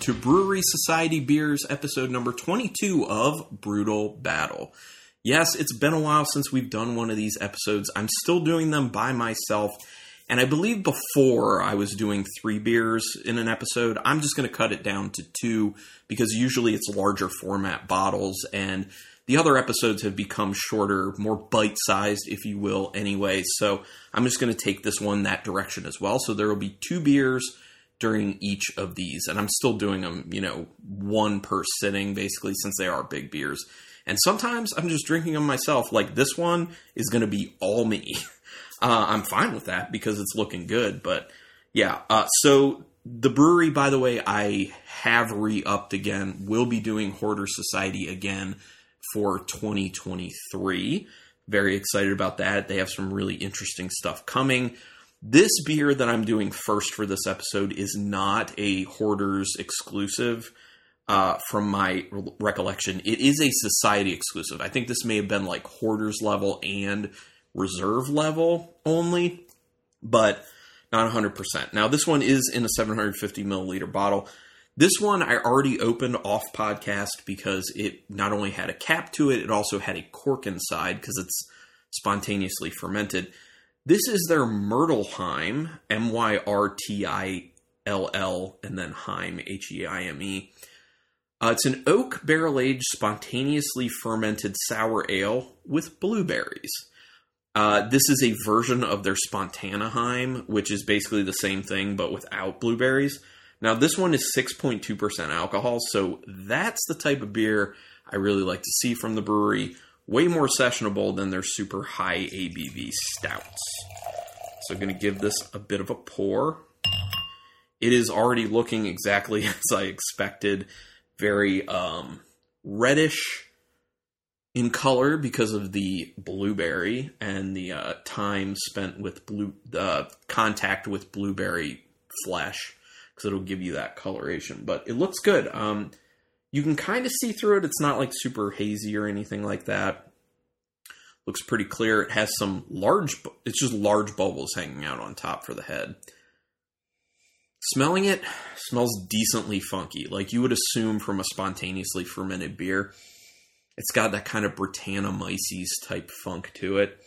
to Bruery Society Beers, episode number 22 of Brutal Battle. Yes, it's been a while since we've done one of these episodes. I'm still doing them by myself. And I believe before I was doing three beers in an episode. I'm just going to cut it down to two because usually it's larger format bottles. And the other episodes have become shorter, more bite sized, if you will, anyway. So I'm just going to take this one that direction as well. So there will be two beers during each of these. And I'm still doing them, you know, one per sitting, basically, since they are big beers. And sometimes I'm just drinking them myself. Like this one is going to be all me. Uh, I'm fine with that because it's looking good. But yeah, uh, so the Bruery, by the way, I have re upped again. We'll be doing Hoarder Society again for 2023. Very excited about that. They have some really interesting stuff coming. This beer that I'm doing first for this episode is not a Hoarders exclusive. Uh, from my re- recollection, it is a society exclusive. I think this may have been like Hoarders level and reserve level only, but not 100%. Now, this one is in a 750 milliliter bottle. This one I already opened off podcast because it not only had a cap to it, it also had a cork inside because it's spontaneously fermented. This is their Myrtleheim, M Y R T I L L, and then Heim, H E I M E. Uh, it's an oak barrel aged, spontaneously fermented sour ale with blueberries. Uh, this is a version of their Spontanaheim, which is basically the same thing but without blueberries. Now, this one is 6.2% alcohol, so that's the type of beer I really like to see from the Bruery. Way more sessionable than their super high ABV stouts. So, I'm going to give this a bit of a pour. It is already looking exactly as I expected. Very um, reddish in color because of the blueberry and the uh, time spent with blue uh, contact with blueberry flesh because it'll give you that coloration. But it looks good. Um, you can kind of see through it. It's not like super hazy or anything like that. Looks pretty clear. It has some large. It's just large bubbles hanging out on top for the head. Smelling it smells decently funky, like you would assume from a spontaneously fermented beer. It's got that kind of Brettanomyces type funk to it.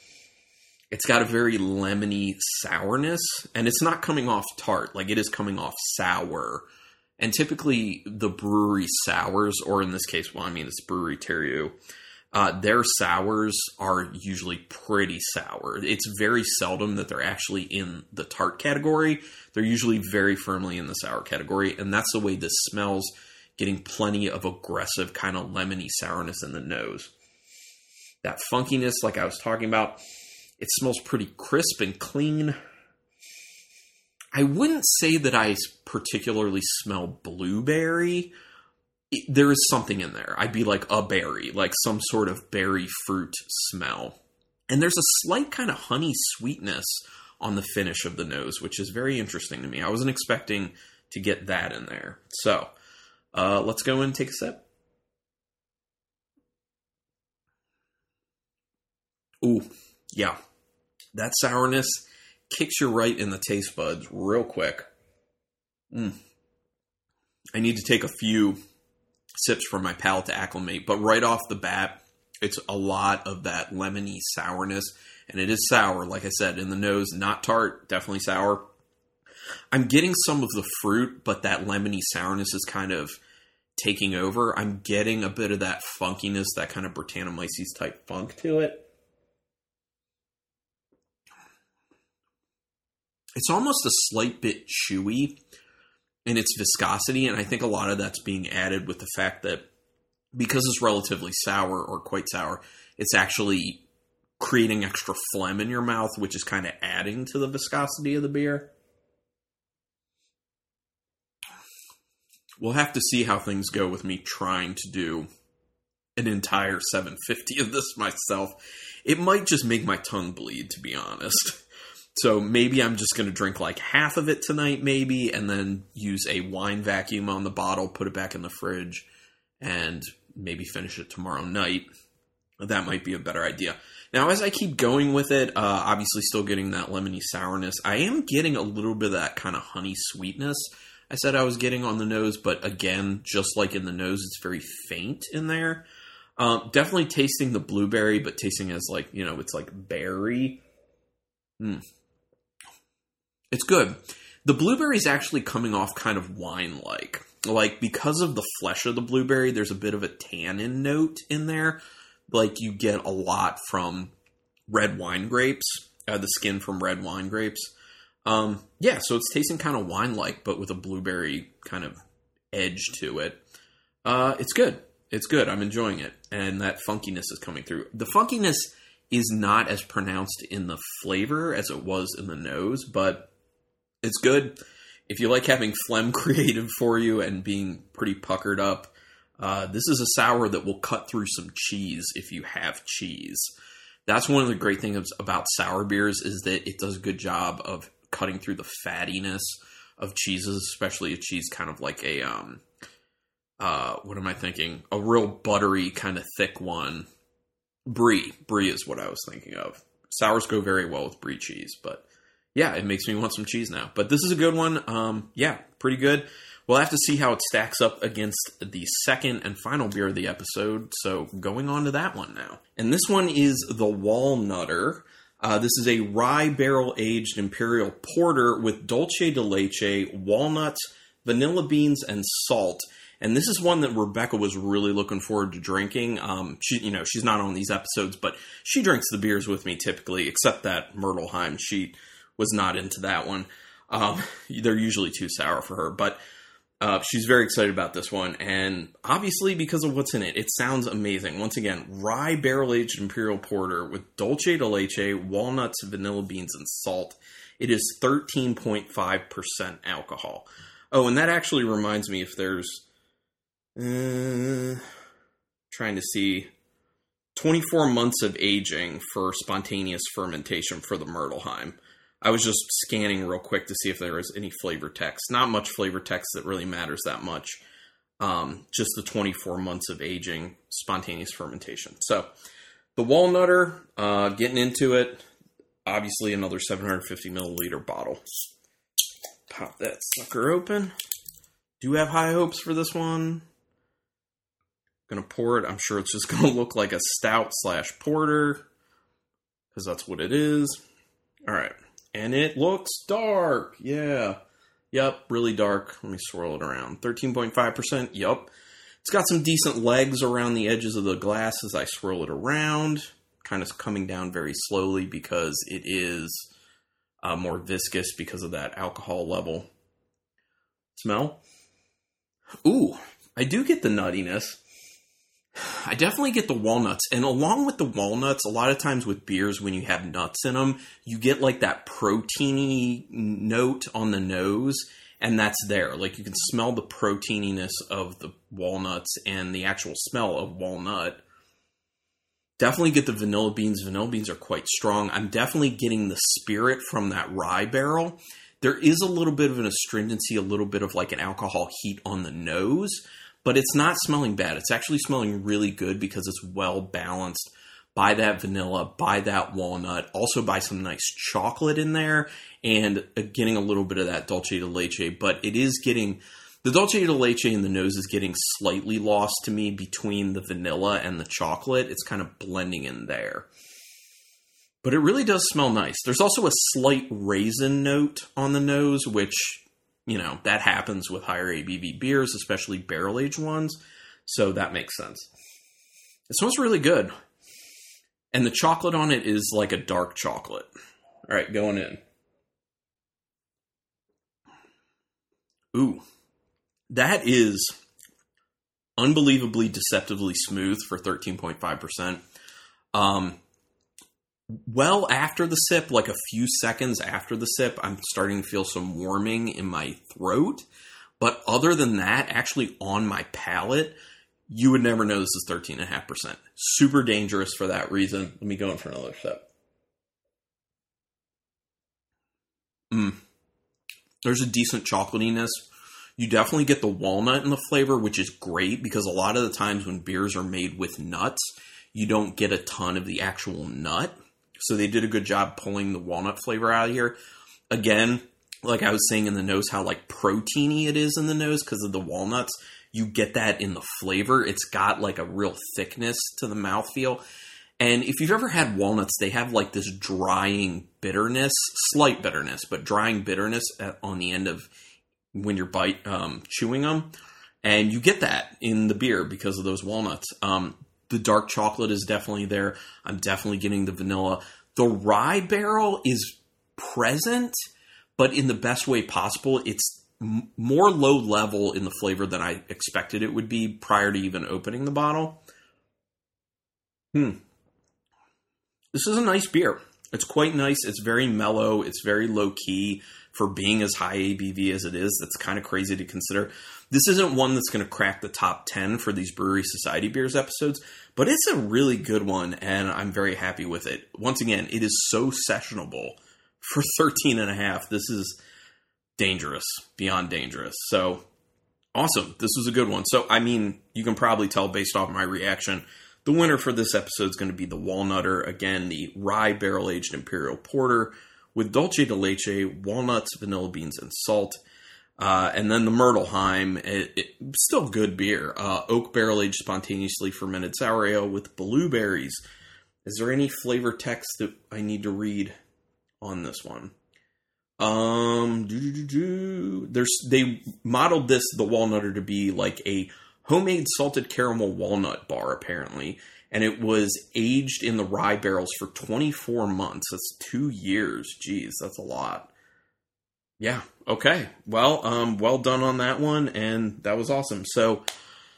It's got a very lemony sourness, and it's not coming off tart, like it is coming off sour. And typically, the Bruery sours, or in this case, well, I mean, it's Bruery Terreux, uh, their sours are usually pretty sour. It's very seldom that they're actually in the tart category. They're usually very firmly in the sour category, and that's the way this smells getting plenty of aggressive kind of lemony sourness in the nose. That funkiness, like I was talking about, it smells pretty crisp and clean. I wouldn't say that I particularly smell blueberry. It, there is something in there. I'd be like a berry, like some sort of berry fruit smell. And there's a slight kind of honey sweetness on the finish of the nose, which is very interesting to me. I wasn't expecting to get that in there. So, uh, let's go and take a sip. Ooh, yeah. That sourness kicks you right in the taste buds real quick. Mm. I need to take a few sips for my palate to acclimate, but right off the bat, it's a lot of that lemony sourness, and it is sour, like I said, in the nose, not tart, definitely sour. I'm getting some of the fruit, but that lemony sourness is kind of taking over. I'm getting a bit of that funkiness, that kind of Brettanomyces type funk to it. It's almost a slight bit chewy in its viscosity, and I think a lot of that's being added with the fact that because it's relatively sour or quite sour, it's actually creating extra phlegm in your mouth, which is kind of adding to the viscosity of the beer. we'll have to see how things go with me trying to do an entire 750 of this myself. It might just make my tongue bleed, to be honest. So maybe I'm just going to drink like half of it tonight, maybe, and then use a wine vacuum on the bottle, put it back in the fridge, and maybe finish it tomorrow night. That might be a better idea. Now, as I keep going with it, uh, obviously still getting that lemony sourness, I am getting a little bit of that kind of honey sweetness I said I was getting on the nose, but again, just like in the nose, it's very faint in there. Um, definitely tasting the blueberry, but tasting as like you know, it's like berry. Mm. It's good. The blueberry is actually coming off kind of wine like. Like because of the flesh of the blueberry, there's a bit of a tannin note in there. Like you get a lot from red wine grapes, uh, the skin from red wine grapes. Um, yeah, so it's tasting kind of wine like, but with a blueberry kind of edge to it. Uh, it's good. It's good. I'm enjoying it. And that funkiness is coming through. The funkiness is not as pronounced in the flavor as it was in the nose, but it's good. If you like having phlegm created for you and being pretty puckered up, uh, this is a sour that will cut through some cheese if you have cheese. That's one of the great things about sour beers is that it does a good job of cutting through the fattiness of cheeses, especially a cheese kind of like a um, uh, what am I thinking? A real buttery kind of thick one. Brie, brie is what I was thinking of. Sours go very well with brie cheese, but yeah, it makes me want some cheese now. But this is a good one. Um, yeah, pretty good. We'll have to see how it stacks up against the second and final beer of the episode. So going on to that one now. And this one is the Walnutter. Uh, this is a rye barrel aged imperial porter with dulce de leche, walnuts, vanilla beans, and salt. And this is one that Rebecca was really looking forward to drinking. Um, she, you know, she's not on these episodes, but she drinks the beers with me typically, except that Myrtleheim. She was not into that one. Um, they're usually too sour for her, but uh, she's very excited about this one, and obviously because of what's in it, it sounds amazing. Once again, rye barrel aged imperial porter with dulce de leche, walnuts, vanilla beans, and salt. It is 13.5% alcohol. Oh, and that actually reminds me if there's. Uh, trying to see. 24 months of aging for spontaneous fermentation for the Myrtleheim. I was just scanning real quick to see if there was any flavor text. Not much flavor text that really matters that much. Um, just the 24 months of aging, spontaneous fermentation. So the Walnutter, uh, getting into it. Obviously, another 750 milliliter bottle. Pop that sucker open. Do have high hopes for this one. Gonna pour it. I'm sure it's just gonna look like a stout slash porter because that's what it is. All right and it looks dark. Yeah. Yep, really dark. Let me swirl it around. 13.5%. Yep. It's got some decent legs around the edges of the glass as I swirl it around. Kind of coming down very slowly because it is uh, more viscous because of that alcohol level. Smell? Ooh, I do get the nuttiness. I definitely get the walnuts. And along with the walnuts, a lot of times with beers, when you have nuts in them, you get like that proteiny note on the nose. And that's there. Like you can smell the proteininess of the walnuts and the actual smell of walnut. Definitely get the vanilla beans. Vanilla beans are quite strong. I'm definitely getting the spirit from that rye barrel. There is a little bit of an astringency, a little bit of like an alcohol heat on the nose but it's not smelling bad. It's actually smelling really good because it's well balanced by that vanilla, by that walnut, also by some nice chocolate in there, and uh, getting a little bit of that dulce de leche. But it is getting the dulce de leche in the nose is getting slightly lost to me between the vanilla and the chocolate. It's kind of blending in there. But it really does smell nice. There's also a slight raisin note on the nose, which you know, that happens with higher ABV beers, especially barrel aged ones. So that makes sense. It smells really good. And the chocolate on it is like a dark chocolate. All right, going in. Ooh, that is unbelievably deceptively smooth for 13.5%. Um, well after the sip, like a few seconds after the sip, I'm starting to feel some warming in my throat. But other than that, actually on my palate, you would never know this is 13.5%. Super dangerous for that reason. Let me go in for another sip. Mm. There's a decent chocolatiness. You definitely get the walnut in the flavor, which is great because a lot of the times when beers are made with nuts, you don't get a ton of the actual nut. So they did a good job pulling the walnut flavor out of here. Again, like I was saying in the nose, how like proteiny it is in the nose because of the walnuts. You get that in the flavor. It's got like a real thickness to the mouthfeel. And if you've ever had walnuts, they have like this drying bitterness, slight bitterness, but drying bitterness on the end of when you're bite um, chewing them, and you get that in the beer because of those walnuts. Um, the dark chocolate is definitely there. I'm definitely getting the vanilla. The rye barrel is present, but in the best way possible. It's m- more low level in the flavor than I expected it would be prior to even opening the bottle. Hmm. This is a nice beer. It's quite nice. It's very mellow. It's very low key for being as high ABV as it is. That's kind of crazy to consider. This isn't one that's going to crack the top 10 for these Bruery Society Beers episodes, but it's a really good one, and I'm very happy with it. Once again, it is so sessionable for 13 and a half. This is dangerous, beyond dangerous. So awesome. This was a good one. So, I mean, you can probably tell based off my reaction. The winner for this episode is going to be the Walnutter. Again, the rye barrel aged imperial porter with dulce de leche, walnuts, vanilla beans, and salt. Uh, and then the Myrtleheim, it, it, still good beer. Uh, oak barrel aged spontaneously fermented sour ale with blueberries. Is there any flavor text that I need to read on this one? Um, they modeled this the walnutter to be like a homemade salted caramel walnut bar apparently, and it was aged in the rye barrels for 24 months. That's two years. Jeez, that's a lot. Yeah. Okay. Well, um, well done on that one, and that was awesome. So,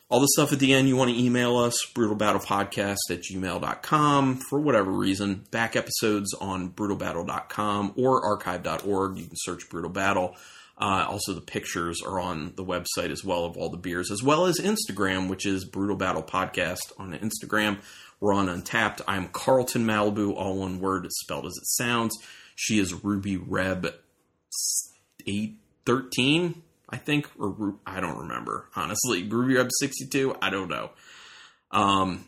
all the stuff at the end, you want to email us, brutalbattlepodcast at gmail.com for whatever reason. Back episodes on brutalbattle.com or archive.org. You can search Brutal Battle. Uh, also, the pictures are on the website as well of all the beers, as well as Instagram, which is Brutal Battle Podcast on Instagram. We're on Untappd. I'm Carlton Malibu, all one word. Spelled as it sounds. She is Ruby Reb eight thirteen, I think, or I don't remember honestly. Ruby Reb sixty two. I don't know. Um,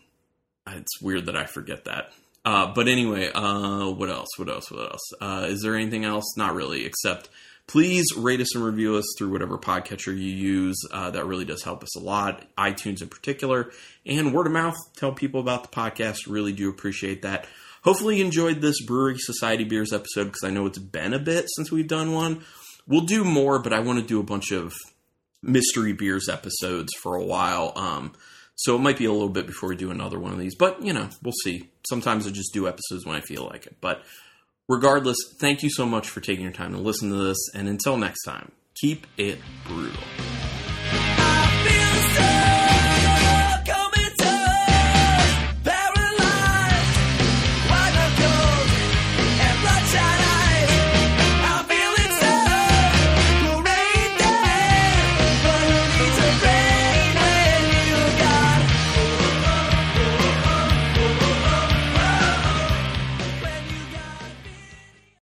it's weird that I forget that. Uh, but anyway, uh, what else? What else? What else? Uh, is there anything else? Not really, except please rate us and review us through whatever podcatcher you use. Uh, that really does help us a lot. iTunes in particular, and word of mouth. Tell people about the podcast. Really do appreciate that. Hopefully, you enjoyed this Bruery Society Beers episode because I know it's been a bit since we've done one. We'll do more, but I want to do a bunch of mystery beers episodes for a while. Um, so it might be a little bit before we do another one of these, but you know, we'll see. Sometimes I just do episodes when I feel like it. But regardless, thank you so much for taking your time to listen to this. And until next time, keep it brutal.